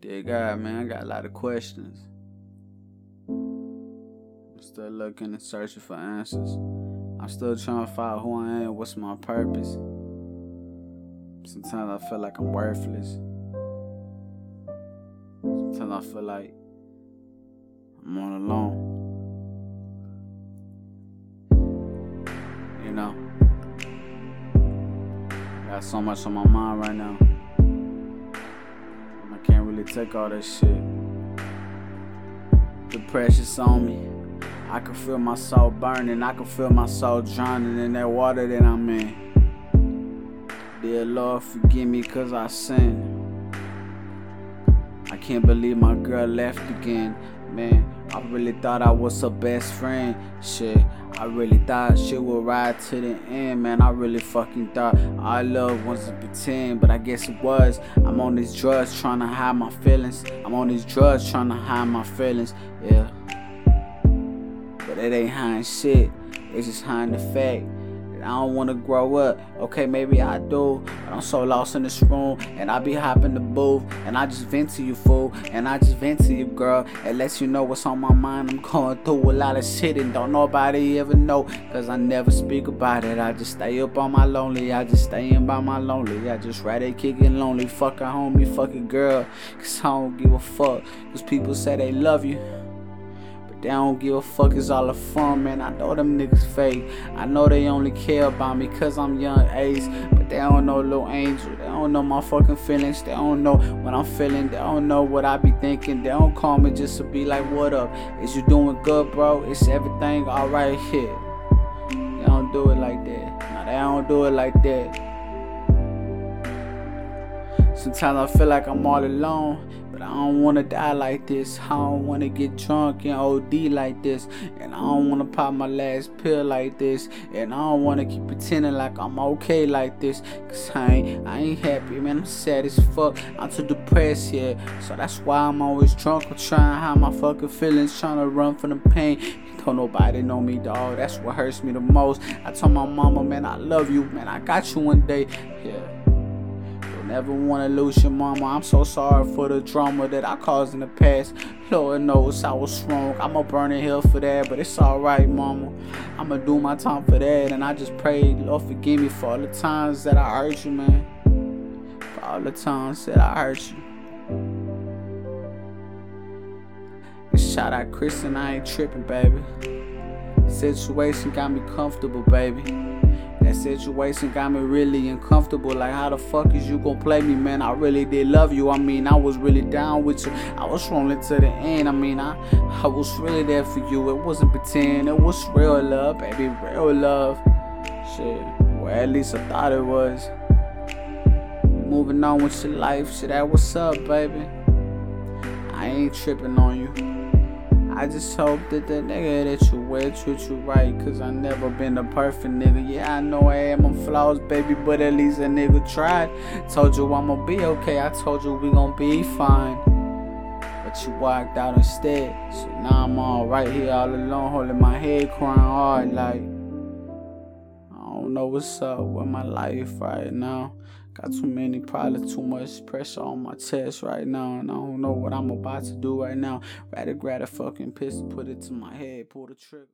Dear God, man, I got a lot of questions. I'm still looking and searching for answers. I'm still trying to find who I am, what's my purpose. Sometimes I feel like I'm worthless. Sometimes I feel like I'm all alone. You know, got so much on my mind right now. Take all that shit. The pressure's on me. I can feel my soul burning. I can feel my soul drowning in that water that I'm in. Dear Lord, forgive me cause I sinned. I can't believe my girl left again. Man, I really thought I was her best friend. Shit, I really thought she would ride to the end, man. I really fucking thought our love wasn't pretend, but I guess it was. I'm on these drugs trying to hide my feelings. I'm on these drugs trying to hide my feelings, yeah. But it ain't hiding shit, it's just hiding the fact I don't wanna grow up. Okay, maybe I do, but I'm so lost in this room. And I be hopping the booth, and I just vent to you, fool. And I just vent to you, girl. It lets you know what's on my mind. I'm going through a lot of shit, and don't nobody ever know. Cause I never speak about it. I just stay up on my lonely. I just stay in by my lonely. I just ride it kicking lonely. Fuck a homie, fuck a girl. Cause I don't give a fuck. Cause people say they love you. They don't give a fuck, it's all a fun, man. I know them niggas fake. I know they only care about me cause I'm Yung Ace. But they don't know Lil Angel. They don't know my fucking feelings. They don't know what I'm feeling. They don't know what I be thinking. They don't call me just to be like, what up? Is you doing good, bro? Is everything alright here? They don't do it like that. Nah, they don't do it like that. Sometimes I feel like I'm all alone, but I don't wanna die like this. I don't wanna get drunk and OD like this, and I don't wanna pop my last pill like this, and I don't wanna keep pretending like I'm okay like this. Cause I ain't, I ain't happy, man. I'm sad as fuck. I'm too depressed, yeah. So that's why I'm always drunk. I'm trying to hide my fucking feelings, trying to run from the pain. Don't nobody know me, dog. That's what hurts me the most. I told my mama, man, I love you, man. I got you one day, yeah. Never wanna lose your mama. I'm so sorry for the drama that I caused in the past. Lord knows I was wrong. I'ma burn in hell for that, but it's alright, mama. I'ma do my time for that. And I just pray, Lord, forgive me for all the times that I hurt you, man. For all the times that I hurt you. And shout out Chris and I ain't tripping, baby. Situation got me comfortable, baby. That situation got me really uncomfortable. Like, how the fuck is you gonna play me, man? I really did love you. I mean, I was really down with you. I was rolling to the end. I mean, I, I was really there for you. It wasn't pretend. It was real love, baby. Real love. Shit. Well, at least I thought it was. Moving on with your life. Shit, that what's up, baby? I ain't tripping on you. I just hope that the nigga that you with treat you right. Cause I never been a perfect nigga. Yeah, I know I am my flaws, baby, but at least a nigga tried. Told you I'ma be okay. I told you we gon' be fine. But you walked out instead. So now I'm all right here all alone, holding my head, crying hard like I don't know what's up with my life right now. Got too many, probably too much pressure on my chest right now, and I don't know what I'm about to do right now. Rather grab a fucking pistol, put it to my head, pull the trigger.